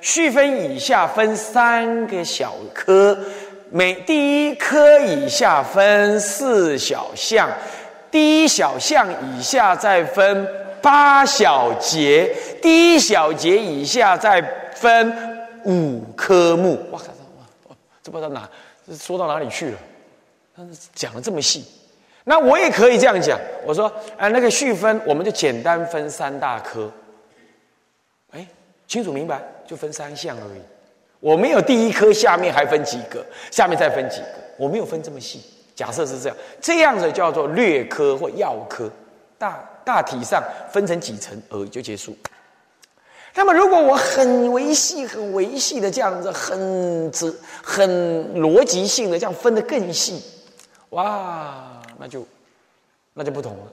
序分以下分三个小科，每第一科以下分四小项，第一小项以下再分八小节，第一小节以下再分五科目。哇靠！这不知道哪说到哪里去了？讲的这么细，那我也可以这样讲。我说，哎，那个序分我们就简单分三大科。哎，清楚明白，就分三项而已。我没有第一科下面还分几个，下面再分几个，我没有分这么细。假设是这样，这样子叫做略科或药科，大大体上分成几层而已就结束。那么，如果我很维系、很维系的这样子，很直、很逻辑性的这样分得更细，哇，那就那就不同了，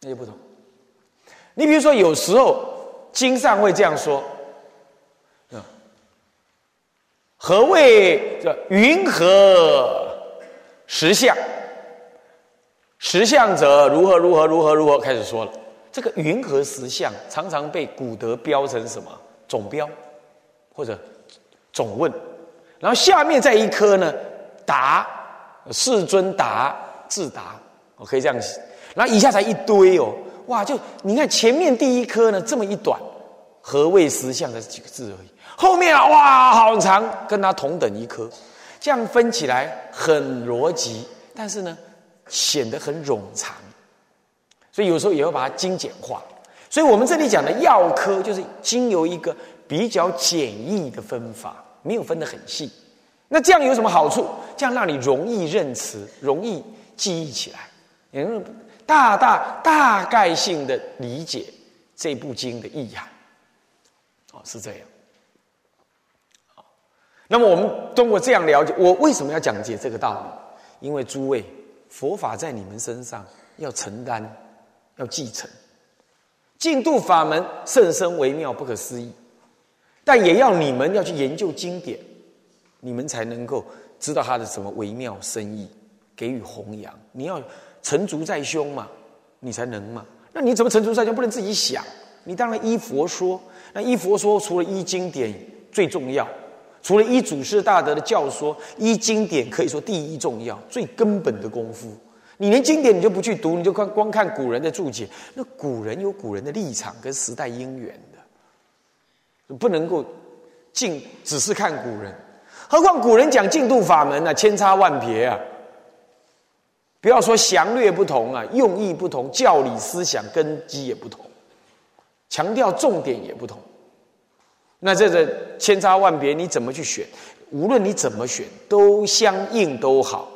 那就不同。你比如说，有时候经上会这样说：，啊，何谓这云何实相？实相者如何如何如何如何？开始说了。这个云和实相常常被古德标成什么总标，或者总问，然后下面再一颗呢答世尊答自答，我可以这样，然后以下才一堆哦，哇，就你看前面第一颗呢这么一短，何谓实相的几个字而已，后面啊哇好长，跟它同等一颗，这样分起来很逻辑，但是呢显得很冗长。所以有时候也要把它精简化，所以我们这里讲的药科就是经由一个比较简易的分法，没有分得很细。那这样有什么好处？这样让你容易认词，容易记忆起来，也能大大大概性的理解这部经的意涵。哦，是这样。那么我们通过这样了解，我为什么要讲解这个道理？因为诸位佛法在你们身上要承担。要继承净度法门甚深微妙不可思议，但也要你们要去研究经典，你们才能够知道它的什么微妙深意，给予弘扬。你要成竹在胸嘛，你才能嘛。那你怎么成竹在胸？不能自己想，你当然依佛说。那依佛说，除了依经典最重要，除了依祖师大德的教说，依经典可以说第一重要、最根本的功夫。你连经典你就不去读，你就光光看古人的注解。那古人有古人的立场跟时代因缘的，不能够尽只是看古人。何况古人讲净度法门啊，千差万别啊。不要说详略不同啊，用意不同，教理思想根基也不同，强调重点也不同。那这个千差万别，你怎么去选？无论你怎么选，都相应都好。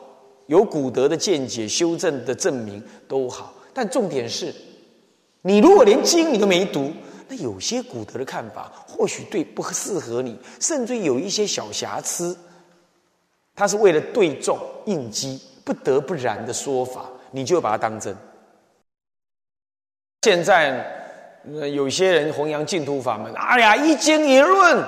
有古德的见解、修正的证明都好，但重点是，你如果连经你都没读，那有些古德的看法或许对不适合你，甚至有一些小瑕疵，他是为了对众应机，不得不然的说法，你就把它当真。现在有些人弘扬净土法门，哎呀，一经一论，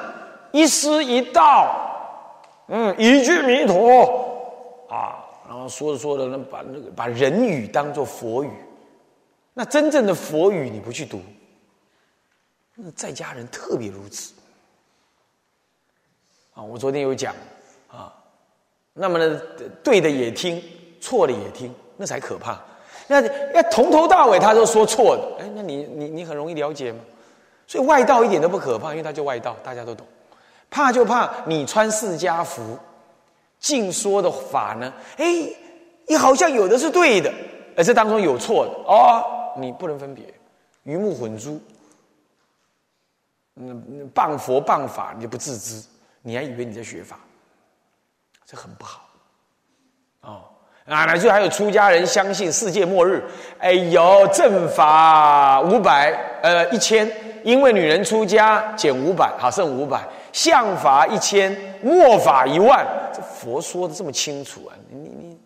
一师一道，嗯，一句弥陀啊。然后说着说着，那把那个把人语当做佛语，那真正的佛语你不去读，那在家人特别如此。啊，我昨天有讲，那么呢，对的也听，错的也听，那才可怕。那要从头到尾他都说错的，哎，那你你你很容易了解吗？所以外道一点都不可怕，因为他就外道，大家都懂。怕就怕你穿释迦服。净说的法呢？哎，你好像有的是对的，而这当中有错的哦，你不能分别，鱼目混珠，嗯，谤佛谤法，你就不自知，你还以为你在学法，这很不好，哦啊，乃至还有出家人相信世界末日，哎呦，正法五百，呃，一千，因为女人出家减五百，好剩五百。相法一千，末法一万，这佛说的这么清楚啊！你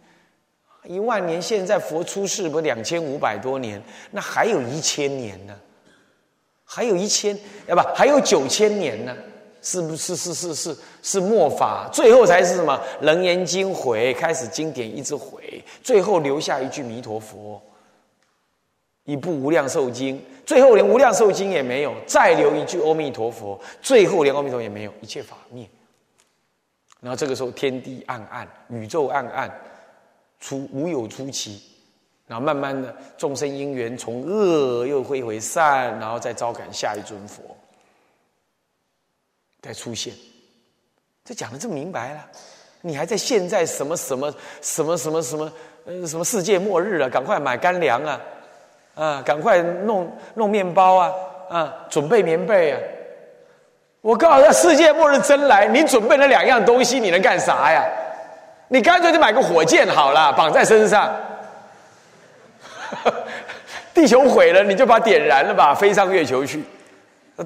你一万年，现在佛出世不两千五百多年，那还有一千年呢，还有一千，要不还有九千年呢？是不是是是是是末法，最后才是什么？楞严经毁，开始经典一直毁，最后留下一句弥陀佛。一部《无量寿经》，最后连《无量寿经》也没有，再留一句“阿弥陀佛”，最后连阿弥陀也没有，一切法灭。然后这个时候，天地暗暗，宇宙暗暗，出无有出奇，然后慢慢的众生因缘从恶又会回善，然后再招感下一尊佛，再出现。这讲的这么明白了，你还在现在什么什么什么什么什么呃什么世界末日了？赶快买干粮啊！啊，赶快弄弄面包啊！啊，准备棉被啊！我告诉他，世界末日真来，你准备那两样东西，你能干啥呀？你干脆就买个火箭好了，绑在身上。地球毁了，你就把点燃了吧，飞上月球去。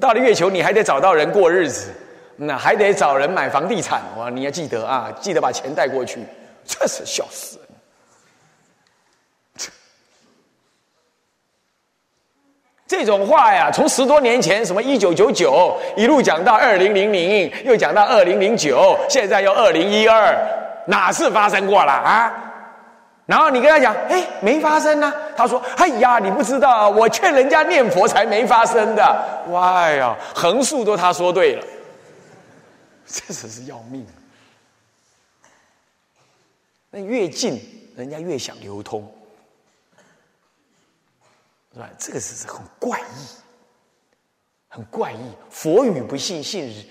到了月球，你还得找到人过日子。那还得找人买房地产哇！你要记得啊，记得把钱带过去。这是笑死人！这种话呀，从十多年前什么一九九九一路讲到二零零零，又讲到二零零九，现在又二零一二，哪次发生过了啊？然后你跟他讲，哎，没发生呢。他说，哎呀，你不知道，我劝人家念佛才没发生的。哇呀，横竖都他说对了。这只是要命。那越近，人家越想流通，是吧？这个是很怪异，很怪异。佛语不信，信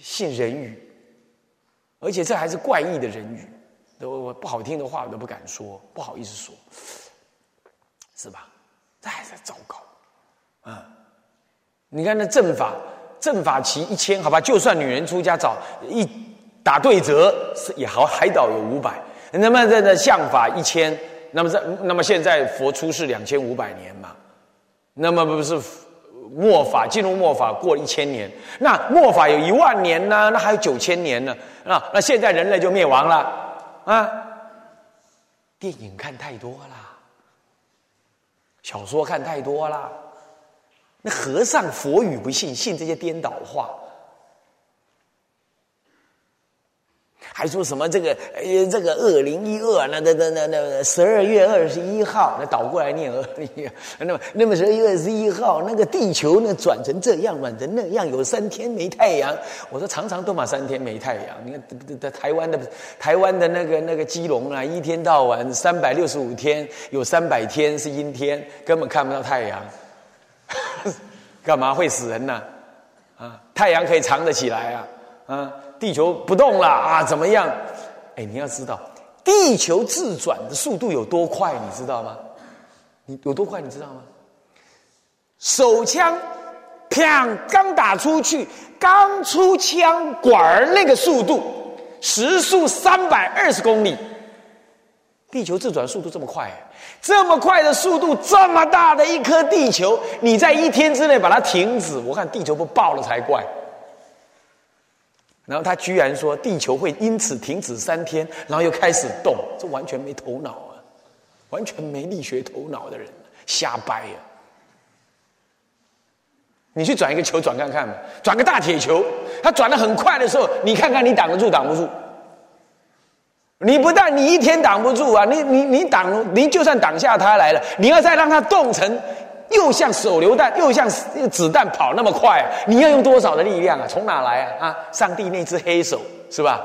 信人语，而且这还是怪异的人语，都不好听的话我都不敢说，不好意思说，是吧？这还是糟糕啊！你看那正法。正法旗一千，好吧，就算女人出家早一打对折也好，海岛有五百。那么这的相法一千，那么这那么现在佛出世两千五百年嘛，那么不是末法进入末法过一千年，那末法有一万年呢，那还有九千年呢啊，那现在人类就灭亡了啊？电影看太多了，小说看太多了。那和尚佛语不信，信这些颠倒话，还说什么这个呃这个二零一二那那那那那十二月二十一号，那倒过来念二零一，那么那么十二月二十一号，那个地球呢转成这样，转成那样，有三天没太阳。我说常常都嘛三天没太阳。你看在台湾的台湾的那个那个基隆啊，一天到晚三百六十五天，有三百天是阴天，根本看不到太阳。干嘛会死人呢？啊，太阳可以藏得起来啊！啊，地球不动了啊，怎么样？哎，你要知道，地球自转的速度有多快，你知道吗？你有多快，你知道吗？手枪，砰，刚打出去，刚出枪管儿那个速度，时速三百二十公里。地球自转速度这么快，这么快的速度，这么大的一颗地球，你在一天之内把它停止，我看地球不爆了才怪。然后他居然说地球会因此停止三天，然后又开始动，这完全没头脑啊，完全没力学头脑的人，瞎掰呀！你去转一个球转看看嘛，转个大铁球，它转的很快的时候，你看看你挡得住挡不住？你不但你一天挡不住啊，你你你挡，你就算挡下它来了，你要再让它动成，又像手榴弹，又像子弹跑那么快，你要用多少的力量啊？从哪来啊？啊，上帝那只黑手是吧？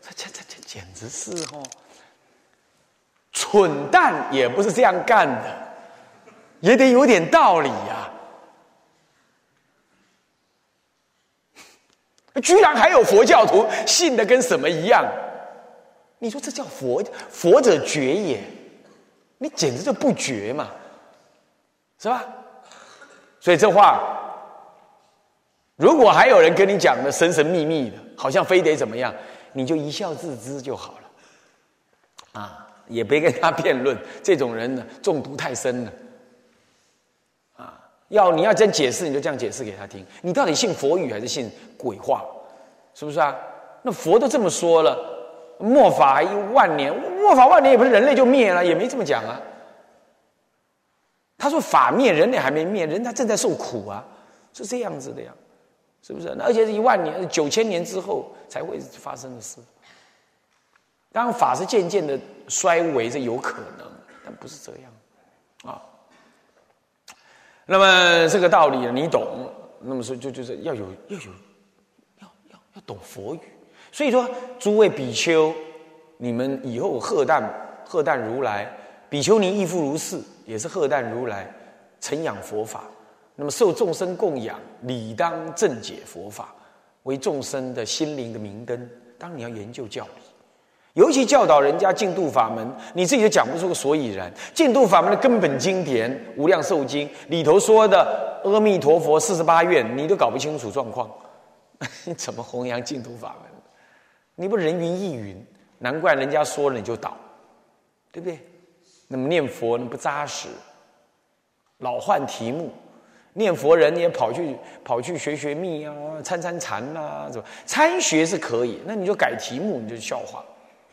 这这这这简直是哦，蠢蛋也不是这样干的，也得有点道理呀。居然还有佛教徒信的跟什么一样？你说这叫佛？佛者觉也，你简直就不觉嘛，是吧？所以这话，如果还有人跟你讲的神神秘秘的，好像非得怎么样，你就一笑置之就好了，啊，也别跟他 辩论。这种人呢，中毒太深了，要你要真解释，你就这样解释给他听。你到底信佛语还是信？鬼话，是不是啊？那佛都这么说了，末法一万年，末法万年也不是人类就灭了，也没这么讲啊。他说法灭，人类还没灭，人他正在受苦啊，是这样子的呀，是不是？而且是一万年、九千年之后才会发生的事。当然，法是渐渐的衰微，这有可能，但不是这样。啊。那么这个道理你懂，那么说就就是要有要有要要要懂佛语。所以说，诸位比丘，你们以后贺诞贺诞如来，比丘尼亦复如是，也是贺诞如来，承养佛法。那么受众生供养，理当正解佛法，为众生的心灵的明灯。当你要研究教理，尤其教导人家净土法门，你自己都讲不出个所以然。净土法门的根本经典《无量寿经》里头说的阿弥陀佛四十八愿，你都搞不清楚状况，你怎么弘扬净土法门？你不人云亦云，难怪人家说了你就倒，对不对？那么念佛你不扎实，老换题目。念佛人也跑去跑去学学密啊，参参禅呐，怎么？参学是可以，那你就改题目，你就笑话，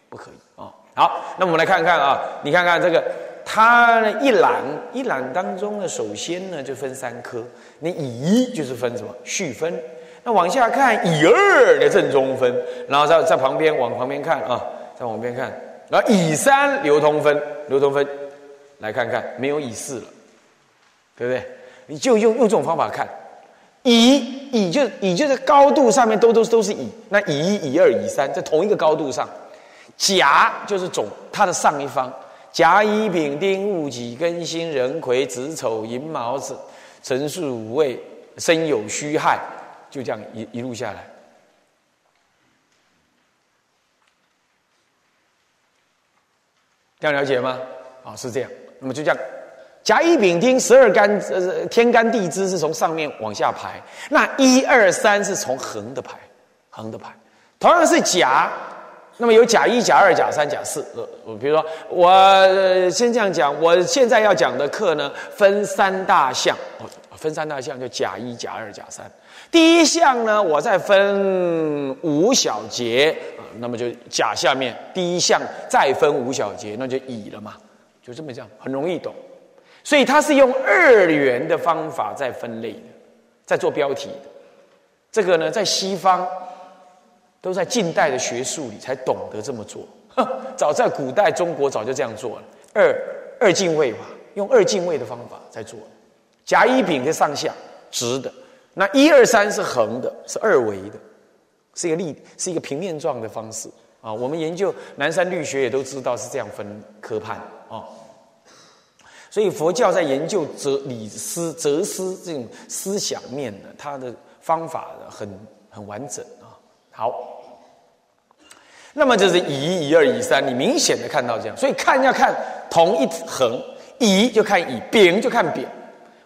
不可以啊。好，那我们来看看啊，你看看这个，它一览一览当中呢，首先呢就分三科，你乙就是分什么序分，那往下看乙二的正中分，然后在在旁边往旁边看啊，在旁边看，然后乙三流通分，流通分，来看看没有乙四了，对不对？你就用用这种方法看，乙乙就乙就在高度上面都都都是乙，那乙一、乙二、乙三在同一个高度上，甲就是总它的上一方，甲乙丙丁戊己庚辛壬癸子丑寅卯子辰巳午未申酉戌亥，就这样一一路下来，这样了解吗？啊，是这样，那么就这样。甲乙丙丁十二干呃天干地支是从上面往下排，那一二三是从横的排，横的排。同样是甲，那么有甲一、甲二、甲三、甲四。呃，我比如说，我先这样讲，我现在要讲的课呢，分三大项。分三大项就甲一、甲二、甲三。第一项呢，我再分五小节啊，那么就甲下面第一项再分五小节，那就乙了嘛，就这么讲，很容易懂。所以它是用二元的方法在分类的，在做标题的。这个呢，在西方都在近代的学术里才懂得这么做。早在古代中国早就这样做了，二二进位法，用二进位的方法在做。甲乙丙是上下直的，那一二三是横的，是二维的，是一个立，是一个平面状的方式啊。我们研究南山律学也都知道是这样分科判啊。所以佛教在研究哲理思哲思这种思想面呢，它的方法很很完整啊。好，那么就是乙一、乙二、乙三，你明显的看到这样，所以看要看同一横，乙就看乙，丙就看丙，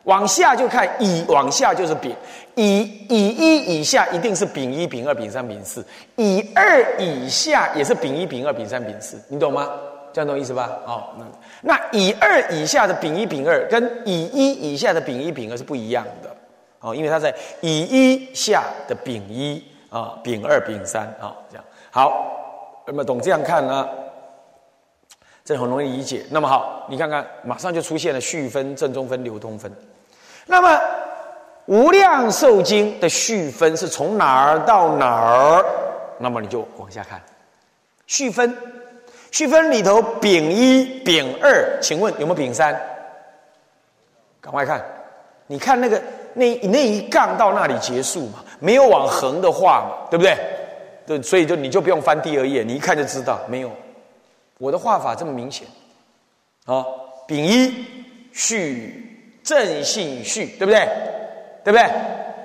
往下就看乙，往下就是丙，乙乙一以下一定是丙一、丙二、丙三、丙四，乙二以下也是丙一、丙二、丙三、丙四，你懂吗？这样懂意思吧？哦，那。那乙二以下的丙一丙二跟乙一以下的丙一丙二是不一样的哦，因为它在乙一下的丙一啊丙二丙三啊这样好，那么懂这样看呢？这很容易理解。那么好，你看看，马上就出现了序分、正中分、流通分。那么《无量寿经》的序分是从哪儿到哪儿？那么你就往下看序分。序分里头，丙一、丙二，请问有没有丙三？赶快看，你看那个那那一杠到那里结束嘛？没有往横的画嘛？对不对？对，所以就你就不用翻第二页，你一看就知道没有。我的画法这么明显啊！丙一序正信序，对不对？对不对？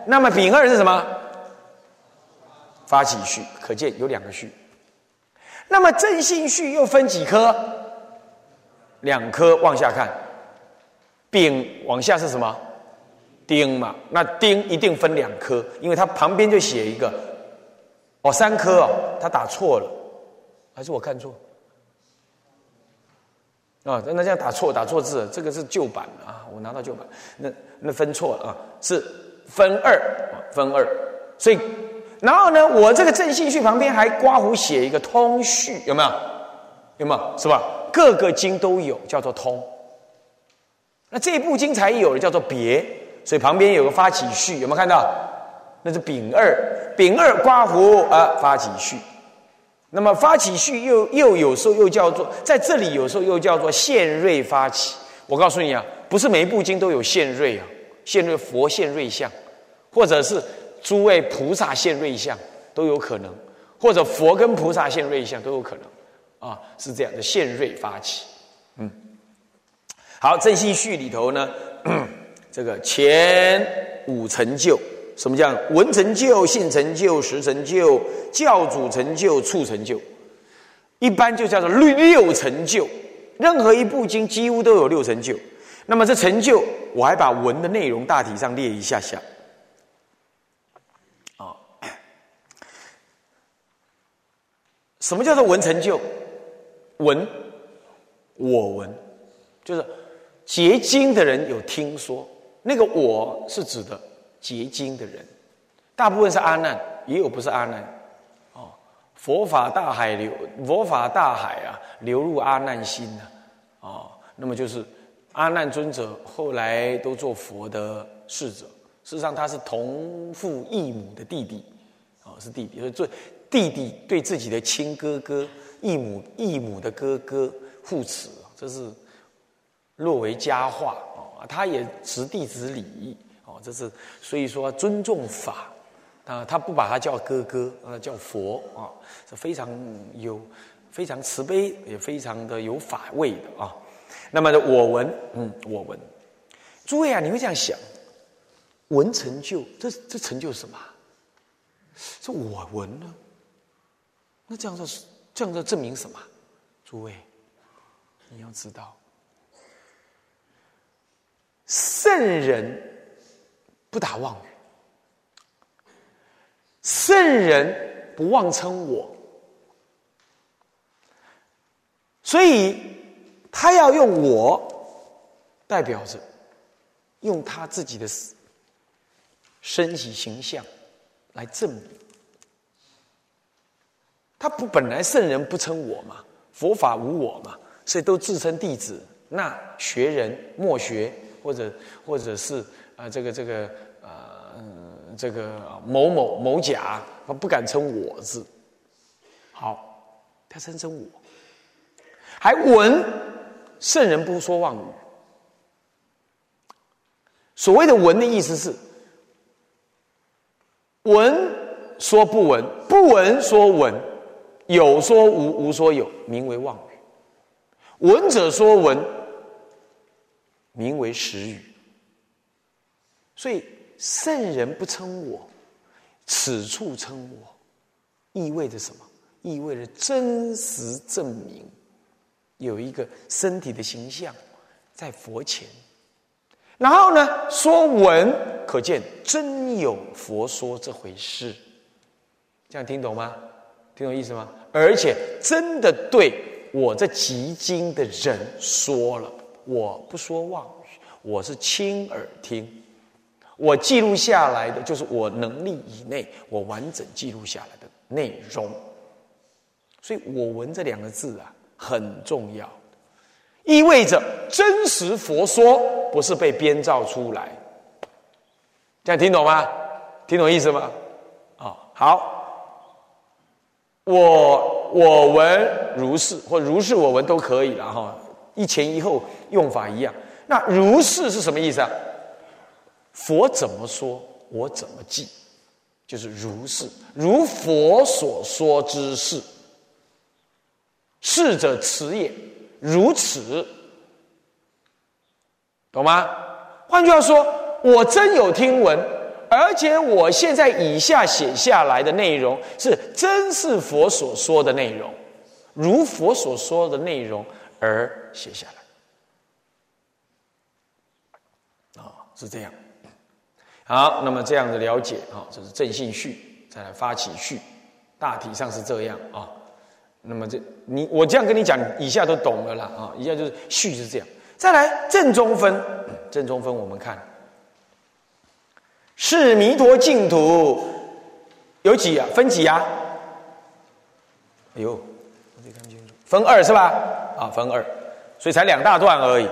那么丙二是什么？发起序，可见有两个序。那么正信序又分几颗？两颗，往下看。丙往下是什么？丁嘛。那丁一定分两颗，因为它旁边就写一个。哦，三颗哦，他打错了，还是我看错？啊，那这样打错，打错字，这个是旧版啊，我拿到旧版，那那分错了啊，是分二，分二，所以。然后呢，我这个正信序旁边还刮胡写一个通序，有没有？有没有？是吧？各个经都有，叫做通。那这部经才有的叫做别，所以旁边有个发起序，有没有看到？那是丙二，丙二刮胡啊，发起序。那么发起序又又有时候又叫做在这里，有时候又叫做现瑞发起，我告诉你啊，不是每一部经都有现瑞啊，现瑞佛现瑞相，或者是诸位菩萨现瑞相都有可能，或者佛跟菩萨现瑞相都有可能，啊，是这样的现瑞发起。嗯，好，正信序里头呢，这个前五成就，什么叫文成就、性成就、实成就、教主成就、处成就，一般就叫做六六成就。任何一部经几乎都有六成就，那么这成就，我还把文的内容大体上列一下下。啊，什么叫做文成就？文，我闻，就是结经的人有听说，那个我是指的结晶的人，大部分是阿难，也有不是阿难。哦。佛法大海流，佛法大海啊，流入阿难心呐，啊，那么就是阿难尊者后来都做佛的侍者，事实上他是同父异母的弟弟，哦，是弟弟，所以做弟弟对自己的亲哥哥、异母异母的哥哥护持，这是若为佳话。啊，他也执弟子礼，这是所以说尊重法。啊，他不把他叫哥哥，呃，叫佛啊，是非常有、非常慈悲，也非常的有法味的啊。那么我闻，嗯，我闻，诸位啊，你会这样想，闻成就，这这成就什么？是我闻呢？那这样子，这样子证明什么？诸位，你要知道，圣人不打妄语。圣人不妄称我，所以他要用我，代表着用他自己的身体形象来证明。他不本来圣人不称我嘛，佛法无我嘛，所以都自称弟子。那学人莫学，或者或者是啊，这个这个。呃这个某某某甲，他不敢称我字。好，他称称我，还闻圣人不说妄语。所谓的闻的意思是，闻说不闻，不闻说闻，有说无，无说有，名为妄语。闻者说闻，名为实语。所以。圣人不称我，此处称我，意味着什么？意味着真实证明有一个身体的形象在佛前。然后呢，说闻，可见真有佛说这回事。这样听懂吗？听懂意思吗？而且真的对我这集经的人说了，我不说妄语，我是亲耳听。我记录下来的就是我能力以内，我完整记录下来的内容。所以我闻这两个字啊，很重要，意味着真实佛说，不是被编造出来。这样听懂吗？听懂意思吗？啊，好，我我闻如是，或如是我闻都可以了哈，一前一后用法一样。那如是是什么意思啊？佛怎么说，我怎么记，就是如是，如佛所说之事。是者此也，如此，懂吗？换句话说，我真有听闻，而且我现在以下写下来的内容是真是佛所说的内容，如佛所说的内容而写下来。啊，是这样。好，那么这样的了解啊，这是正信序，再来发起序，大体上是这样啊。那么这你我这样跟你讲，以下都懂了啦啊。以下就是序是这样，再来正中分，正中分我们看是弥陀净土有几啊？分几啊？哎呦，没看清楚，分二是吧？啊，分二，所以才两大段而已。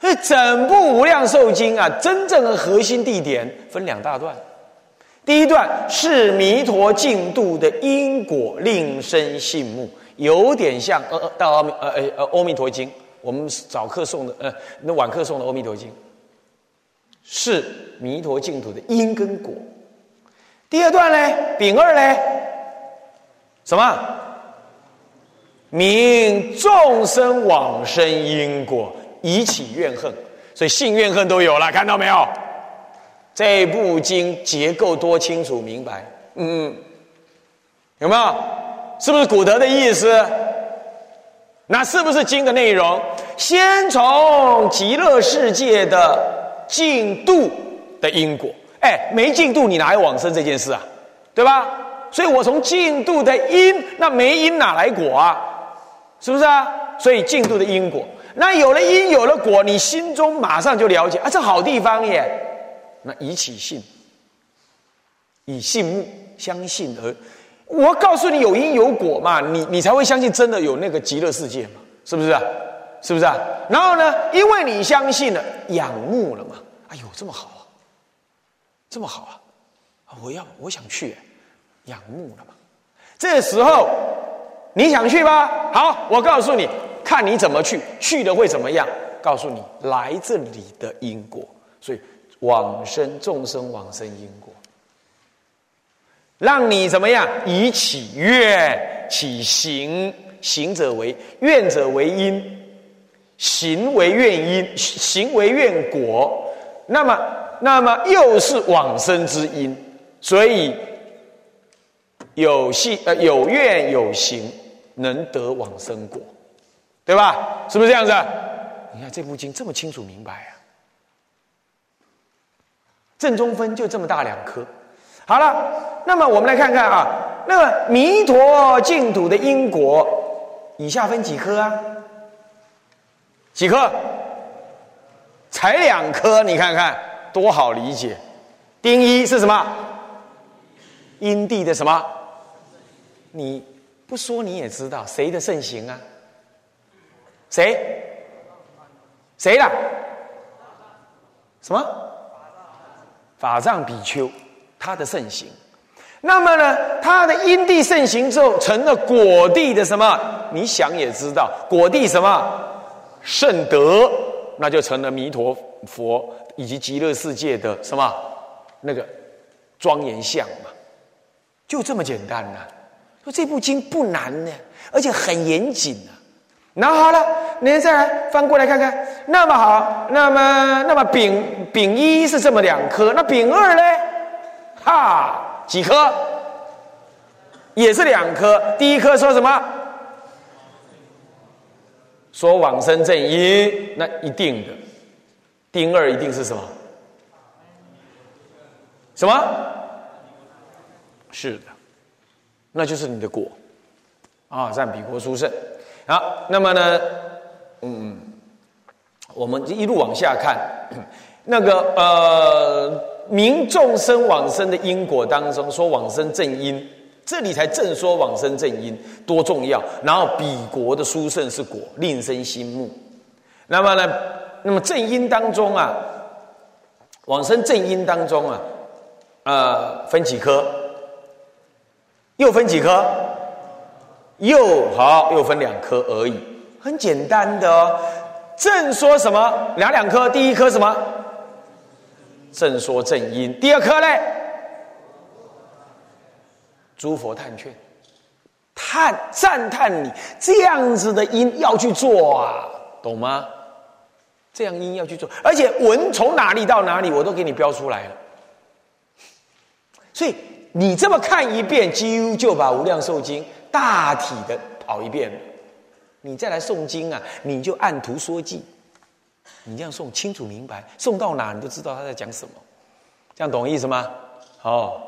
所以整部《无量寿经》啊，真正的核心地点分两大段。第一段是弥陀净度的因果令生信目，有点像呃呃《大阿弥呃呃呃阿弥陀经》我们早课送的，呃，那晚课送的《阿弥陀经》，是弥陀净土的因跟果。第二段呢，丙二呢，什么？明众生往生因果，以起怨恨，所以性怨恨都有了，看到没有？这部经结构多清楚明白，嗯，有没有？是不是古德的意思？那是不是经的内容？先从极乐世界的进度的因果，哎，没进度你哪有往生这件事啊？对吧？所以我从进度的因，那没因哪来果啊？是不是啊？所以进度的因果，那有了因有了果，你心中马上就了解啊，这好地方耶。那以起信，以信目相信而，我告诉你有因有果嘛，你你才会相信真的有那个极乐世界嘛，是不是？是不是啊？然后呢，因为你相信了，仰慕了嘛，哎呦，这么好啊，这么好啊，我要我想去，仰慕了嘛，这时候。你想去吧？好，我告诉你，看你怎么去，去了会怎么样？告诉你来这里的因果，所以往生众生往生因果，让你怎么样？以起愿起行，行者为愿者为因，行为愿因，行为愿果。那么，那么又是往生之因，所以有信呃有愿有行。能得往生果，对吧？是不是这样子？你看这部经这么清楚明白啊！正中分就这么大两颗。好了，那么我们来看看啊，那么弥陀净土的因果，以下分几颗啊？几颗？才两颗，你看看多好理解。丁一是什么？因地的什么？你。不说你也知道谁的盛行啊？谁？谁的？什么？法藏比丘，他的盛行。那么呢，他的因地盛行之后，成了果地的什么？你想也知道，果地什么？圣德，那就成了弥陀佛以及极乐世界的什么？那个庄严相嘛，就这么简单呐。说这部经不难呢，而且很严谨啊。那好了，你再来翻过来看看。那么好，那么那么丙丙一是这么两颗，那丙二呢？哈，几颗？也是两颗。第一颗说什么？说往生正因，那一定的。丁二一定是什么？什么？是的。那就是你的果，啊，占比国殊胜。好，那么呢，嗯，我们一路往下看，那个呃，明众生往生的因果当中，说往生正因，这里才正说往生正因多重要。然后比国的殊胜是果，令生心目。那么呢，那么正因当中啊，往生正因当中啊，呃，分几科？又分几颗？又好，又分两颗而已，很简单的哦。正说什么？两两颗，第一颗什么？正说正因。第二颗嘞？诸佛探劝，叹赞叹你这样子的因要去做啊，懂吗？这样因要去做，而且文从哪里到哪里，我都给你标出来了，所以。你这么看一遍，几乎就把《无量寿经》大体的跑一遍。你再来诵经啊，你就按图说记，你这样诵清楚明白，诵到哪你都知道他在讲什么，这样懂意思吗？哦，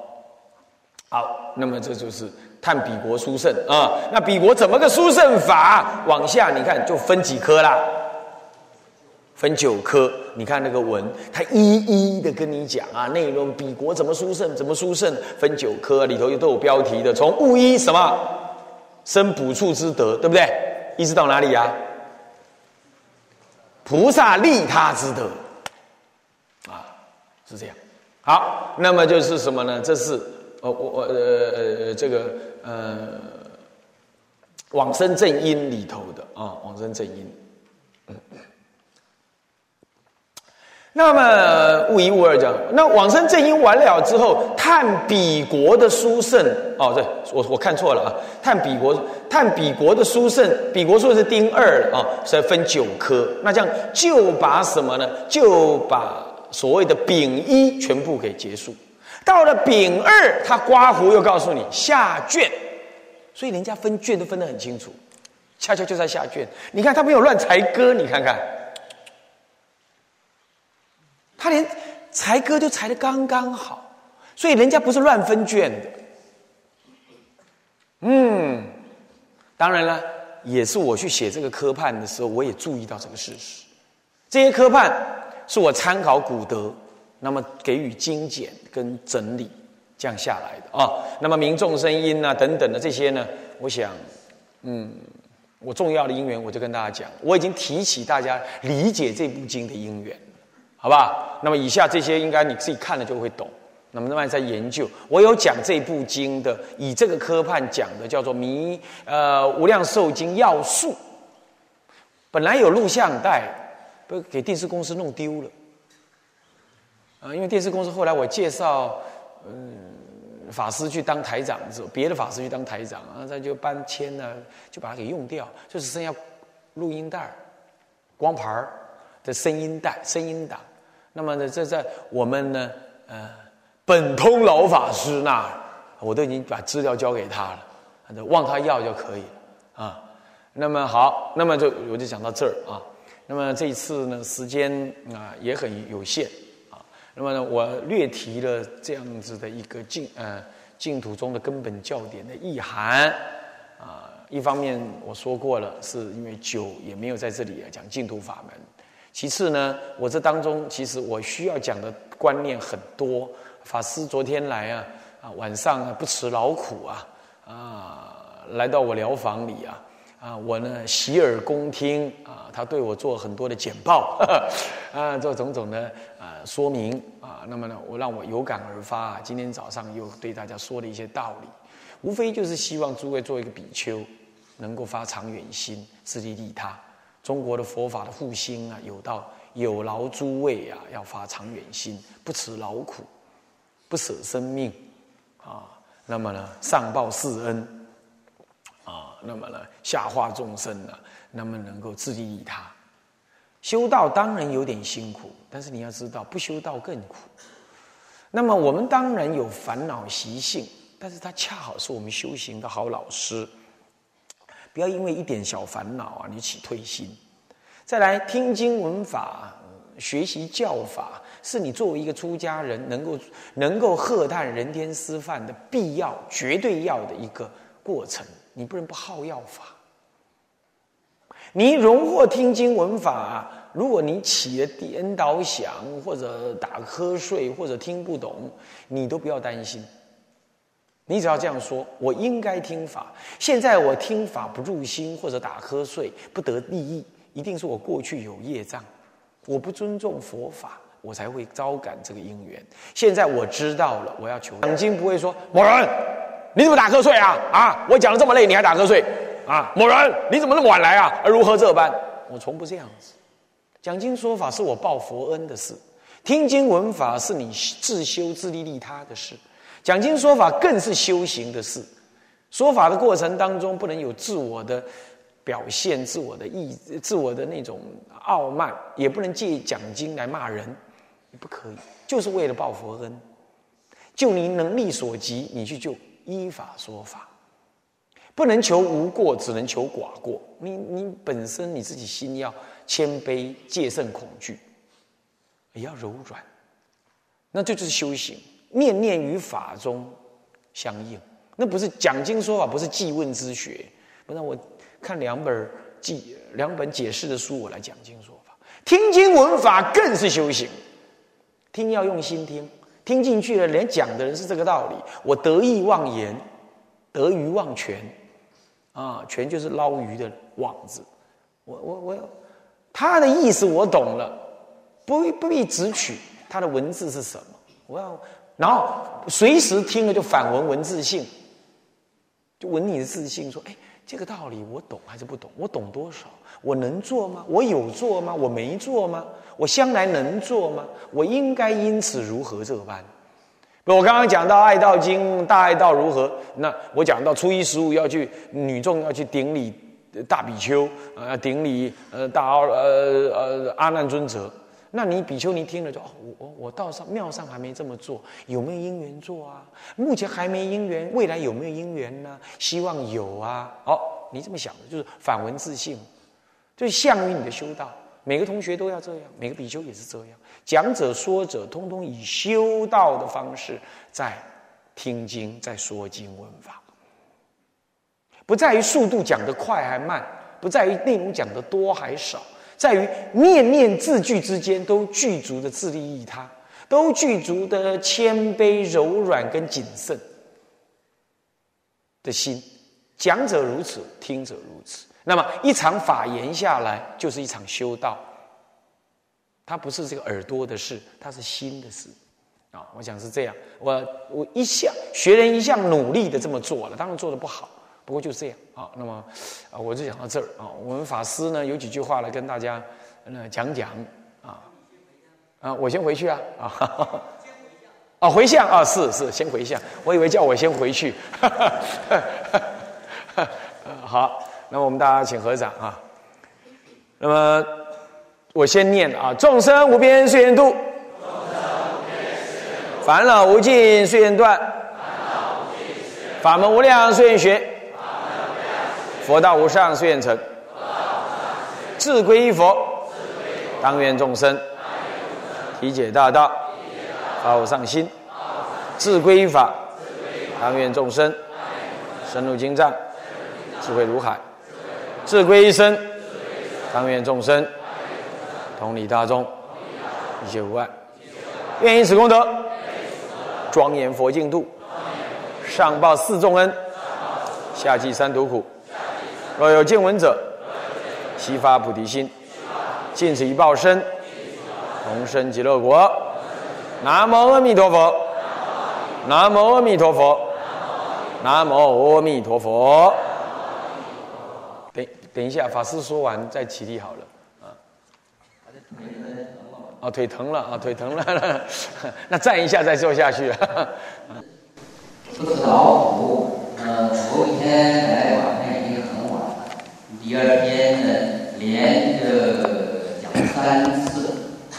好，那么这就是探比国殊胜啊。那比国怎么个殊胜法？往下你看就分几科啦。分九科，你看那个文，他一一的跟你讲啊，内容比国怎么殊胜，怎么殊胜，分九科里头又都有标题的，从物一什么生补处之德，对不对？一直到哪里呀？菩萨利他之德啊，是这样。好，那么就是什么呢？这是呃我我呃呃这个呃往生正因里头的啊，往生正因。那么物一物二讲，那往生正因完了之后，探彼国的殊胜哦，对我我看错了啊，探彼国探彼国的殊胜，彼国说的是丁二啊，所以分九科。那这样就把什么呢？就把所谓的丙一全部给结束。到了丙二，他刮胡又告诉你下卷，所以人家分卷都分得很清楚，恰恰就在下卷。你看他没有乱裁割，你看看。他连裁割都裁的刚刚好，所以人家不是乱分卷的。嗯，当然了，也是我去写这个科判的时候，我也注意到这个事实。这些科判是我参考古德，那么给予精简跟整理，这样下来的啊。那么民众声音啊等等的这些呢，我想，嗯，我重要的因缘，我就跟大家讲，我已经提起大家理解这部经的因缘。好吧，那么以下这些应该你自己看了就会懂。那么另外在研究，我有讲这部经的，以这个科判讲的叫做《弥呃无量寿经要素》。本来有录像带，不给电视公司弄丢了。啊，因为电视公司后来我介绍，嗯，法师去当台长的时候，别的法师去当台长啊，他就搬迁呢，就把它给用掉，就只剩下录音带、光盘的声音带、声音档。那么呢，这在我们呢，呃，本通老法师那，我都已经把资料交给他了，望他要就可以啊。那么好，那么就我就讲到这儿啊。那么这一次呢，时间啊也很有限啊。那么呢，我略提了这样子的一个净呃净土中的根本教典的意涵啊。一方面我说过了，是因为酒也没有在这里啊讲净土法门。其次呢，我这当中其实我需要讲的观念很多。法师昨天来啊，啊晚上不辞劳苦啊，啊来到我疗房里啊，啊我呢洗耳恭听啊，他对我做很多的简报，啊做种种的啊说明啊，那么呢我让我有感而发。今天早上又对大家说了一些道理，无非就是希望诸位做一个比丘，能够发长远心，自利利他。中国的佛法的复兴啊，有道有劳诸位啊，要发长远心，不辞劳苦，不舍生命啊。那么呢，上报世恩啊，那么呢，下化众生呢，那么能够自利利他。修道当然有点辛苦，但是你要知道，不修道更苦。那么我们当然有烦恼习性，但是它恰好是我们修行的好老师。不要因为一点小烦恼啊，你起退心。再来听经闻法、学习教法，是你作为一个出家人能够能够喝叹人天师范的必要、绝对要的一个过程。你不能不好药法。你荣获听经闻法，如果你起了颠倒想，或者打瞌睡，或者听不懂，你都不要担心。你只要这样说，我应该听法。现在我听法不入心，或者打瞌睡不得利益，一定是我过去有业障，我不尊重佛法，我才会招感这个因缘。现在我知道了，我要求讲经不会说某人你怎么打瞌睡啊？啊，我讲的这么累，你还打瞌睡啊？某人你怎么那么晚来啊？而如何这般？我从不这样子。讲经说法是我报佛恩的事，听经闻法是你自修自利利他的事。讲经说法更是修行的事，说法的过程当中不能有自我的表现、自我的意、自我的那种傲慢，也不能借讲经来骂人，不可以，就是为了报佛恩，就你能力所及，你去就依法说法，不能求无过，只能求寡过。你你本身你自己心要谦卑，戒慎恐惧，也要柔软，那这就是修行。念念于法中相应，那不是讲经说法，不是记问之学。不然我看两本记两本解释的书，我来讲经说法。听经闻法更是修行，听要用心听，听进去了，连讲的人是这个道理。我得意忘言，得鱼忘全，啊，全就是捞鱼的网字。我我我，他的意思我懂了，不不必直取他的文字是什么，我要。然后随时听了就反闻文字性，就闻你的自信，说：“哎，这个道理我懂还是不懂？我懂多少？我能做吗？我有做吗？我没做吗？我将来能做吗？我应该因此如何这般？”我刚刚讲到《爱道经》，大爱道如何？那我讲到初一十五要去女众要去顶礼大比丘啊，顶礼呃大呃呃阿难尊者。那你比丘尼听了就哦，我我道上庙上还没这么做，有没有因缘做啊？目前还没因缘，未来有没有因缘呢？希望有啊。哦，你这么想的，就是反闻自性，就是向于你的修道。每个同学都要这样，每个比丘也是这样。讲者说者，通通以修道的方式在听经，在说经问法，不在于速度讲得快还慢，不在于内容讲得多还少，在于念念字句之间都具足的自利益他，都具足的谦卑、柔软跟谨慎的心。讲者如此，听者如此。那么一场法言下来，就是一场修道。它不是这个耳朵的事，它是心的事，啊，我想是这样。我我一向学人一向努力的这么做了，当然做的不好，不过就这样啊。那么啊，我就讲到这儿啊。我们法师呢有几句话来跟大家那讲讲啊啊，我先回去啊啊，啊回向啊是是先回向，我以为叫我先回去，好。那我们大家请合掌啊。那么我先念啊：众生无边誓愿度，烦恼无尽誓愿断，法门无量誓愿学，佛道无上誓愿成。自归依佛，当愿众生体解大道，发无上心；自归依法，当愿众生深入经藏，智慧如海。自归一生，当愿众生同理大众，一切无碍。愿以此功德，庄严佛净土，上报四重恩，下济三途苦。若有见闻者，悉发菩提心，尽此一报身，同生极乐国。南无阿弥陀佛。南无阿弥陀佛。南无阿弥陀佛。等等一下，法师说完再起立好了啊。啊，腿疼了啊，腿疼了，那站一下再坐下去。不是老虎，呃，头一天来，第二天呢连着讲三次，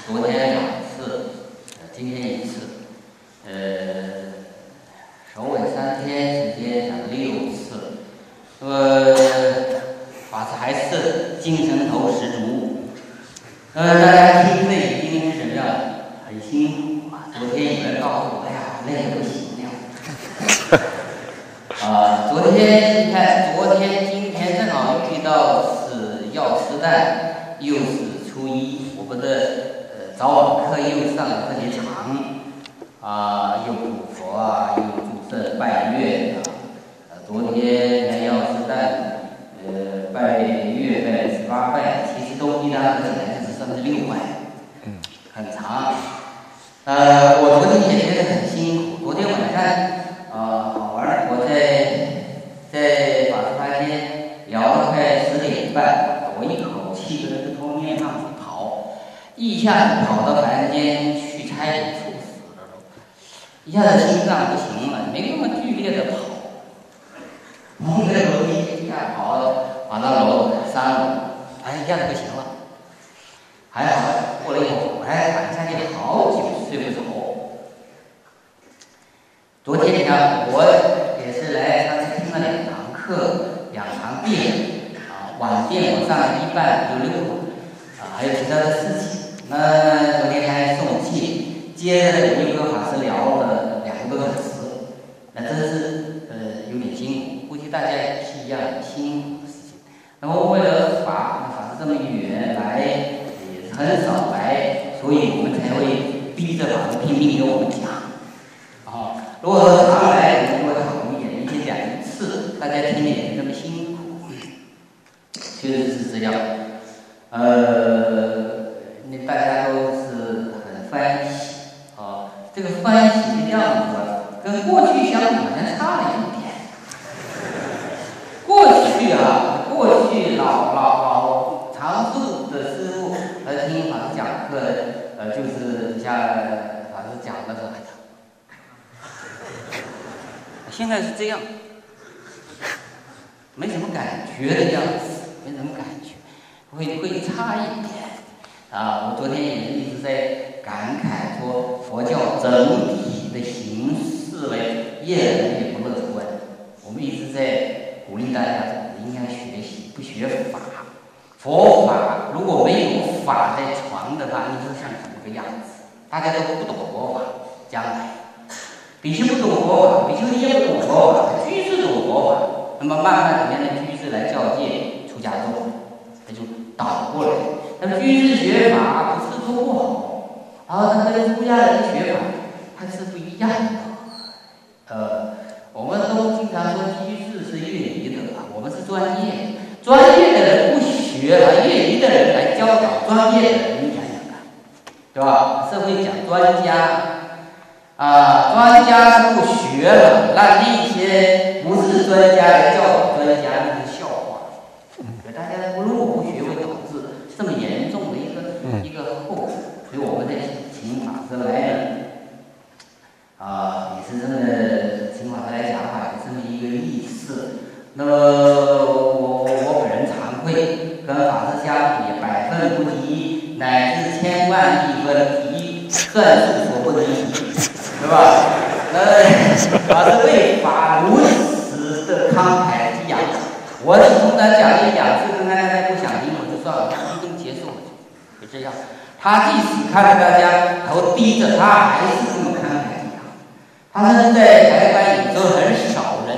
昨天两次，今天一次，呃，首尾三天时间讲六次，呃。法师还是精神头十足，呃，大家听着已经是什么样？很辛苦啊！昨天有人告诉我，哎呀，累得不行了。啊，昨天你看，昨天、今天正好遇到是在，又是初一，我们的呃早晚课又上了特别长，啊，的人来教导专业的人，你想想看，对吧？社会讲专家，啊，专家是不学了，那那些不是专家来教导专家，那是笑话。大家如果不学，会导致这么严。一个后果，所以我们在请法师来呢，啊，也是这么请法师来讲法，有这么一个意思。那么我我本人惭愧，跟法师相比，百分不及，乃至千万亿分一算术所不能及，是吧？那法师对法如此的慷慨激昂，我是从他讲一讲，这个大家不想听，我就算了，一经结束了。这样，他即使看着大家头低着，他还是这么慷慨激昂。他是在台湾有时候很少人，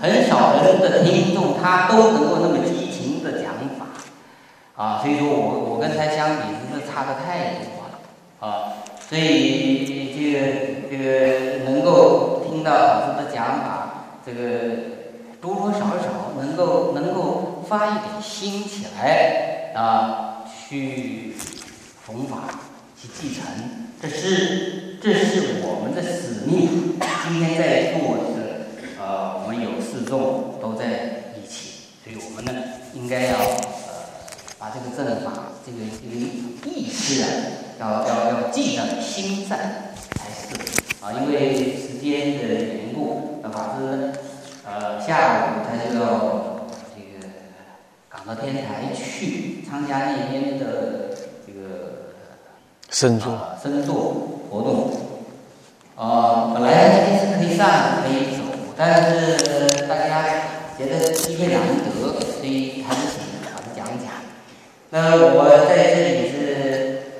很少人的听众，他都能够那么激情的讲法啊。所以说我我跟他相比，真是差的太多了啊。所以这个这个能够听到老师的讲法，这个多多少少能够能够发一点心起来啊。去弘法，去继承，这是这是我们的使命。今天在座的呃，我们有四众都在一起，所以我们呢，应该要呃，把这个正法，这个这个意识啊，要要要记得心在才是啊。因为时间的缘故，那法师呃下午他就要。到天台去参加那边的这个深坐深坐活动。呃，本来今天是可以上可以走，但是大家觉得机会难得，所以还是请老师讲讲。那我在这里是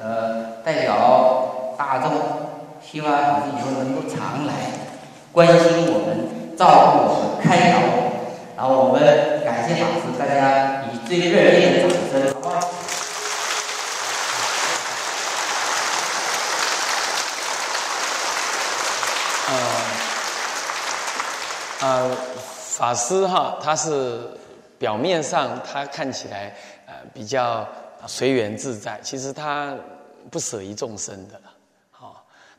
呃代表大众，希望以后能够常来关心我们、照顾我、开导我。然后我们感谢法师，大家以最热烈的掌声，好吗？呃，呃，法师哈，他是表面上他看起来呃比较随缘自在，其实他不舍于众生的。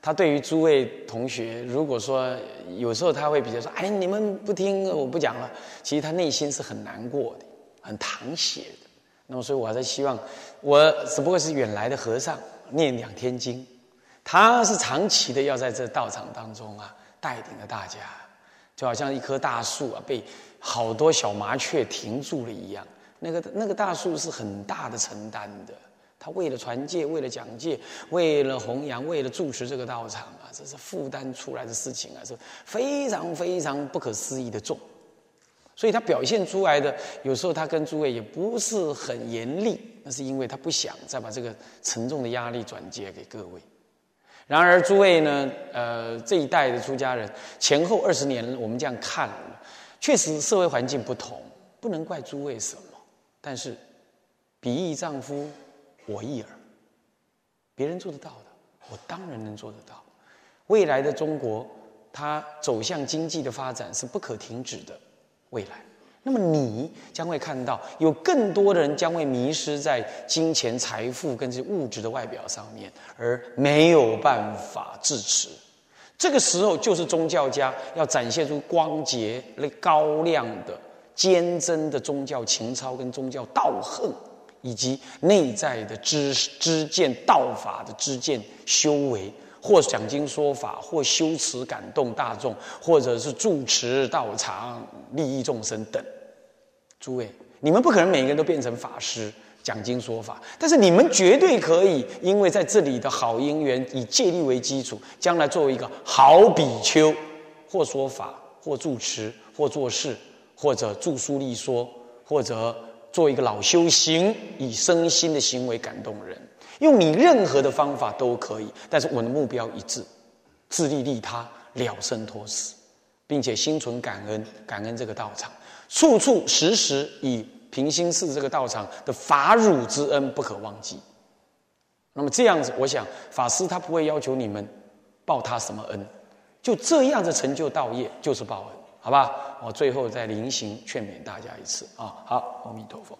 他对于诸位同学，如果说有时候他会比较说：“哎，你们不听，我不讲了。”其实他内心是很难过的，很淌血的。那么，所以我还是希望，我只不过是远来的和尚，念两天经，他是长期的要在这道场当中啊，带领着大家，就好像一棵大树啊，被好多小麻雀停住了一样。那个那个大树是很大的承担的。他为了传戒，为了讲戒，为了弘扬，为了主持这个道场啊，这是负担出来的事情啊，是非常非常不可思议的重。所以他表现出来的，有时候他跟诸位也不是很严厉，那是因为他不想再把这个沉重的压力转接给各位。然而诸位呢，呃，这一代的出家人前后二十年，我们这样看，确实社会环境不同，不能怪诸位什么。但是，比翼丈夫。我一耳，别人做得到的，我当然能做得到。未来的中国，它走向经济的发展是不可停止的未来。那么你将会看到，有更多的人将会迷失在金钱、财富跟这物质的外表上面，而没有办法自持。这个时候，就是宗教家要展现出光洁、那高亮的坚贞的宗教情操跟宗教道恨，以及内在的知知见道法的知见修为，或讲经说法，或修持感动大众，或者是住持道场利益众生等。诸位，你们不可能每个人都变成法师讲经说法，但是你们绝对可以，因为在这里的好因缘，以戒律为基础，将来作为一个好比丘，或说法，或住持，或做事，或者著书立说，或者做一个老修行，以身心的行为感动人，用你任何的方法都可以。但是我的目标一致，自利利他，了生脱死，并且心存感恩，感恩这个道场。处处时时以平心寺这个道场的法乳之恩不可忘记。那么这样子，我想法师他不会要求你们报他什么恩，就这样子成就道业就是报恩，好吧？我最后再临行劝勉大家一次啊，好，阿弥陀佛。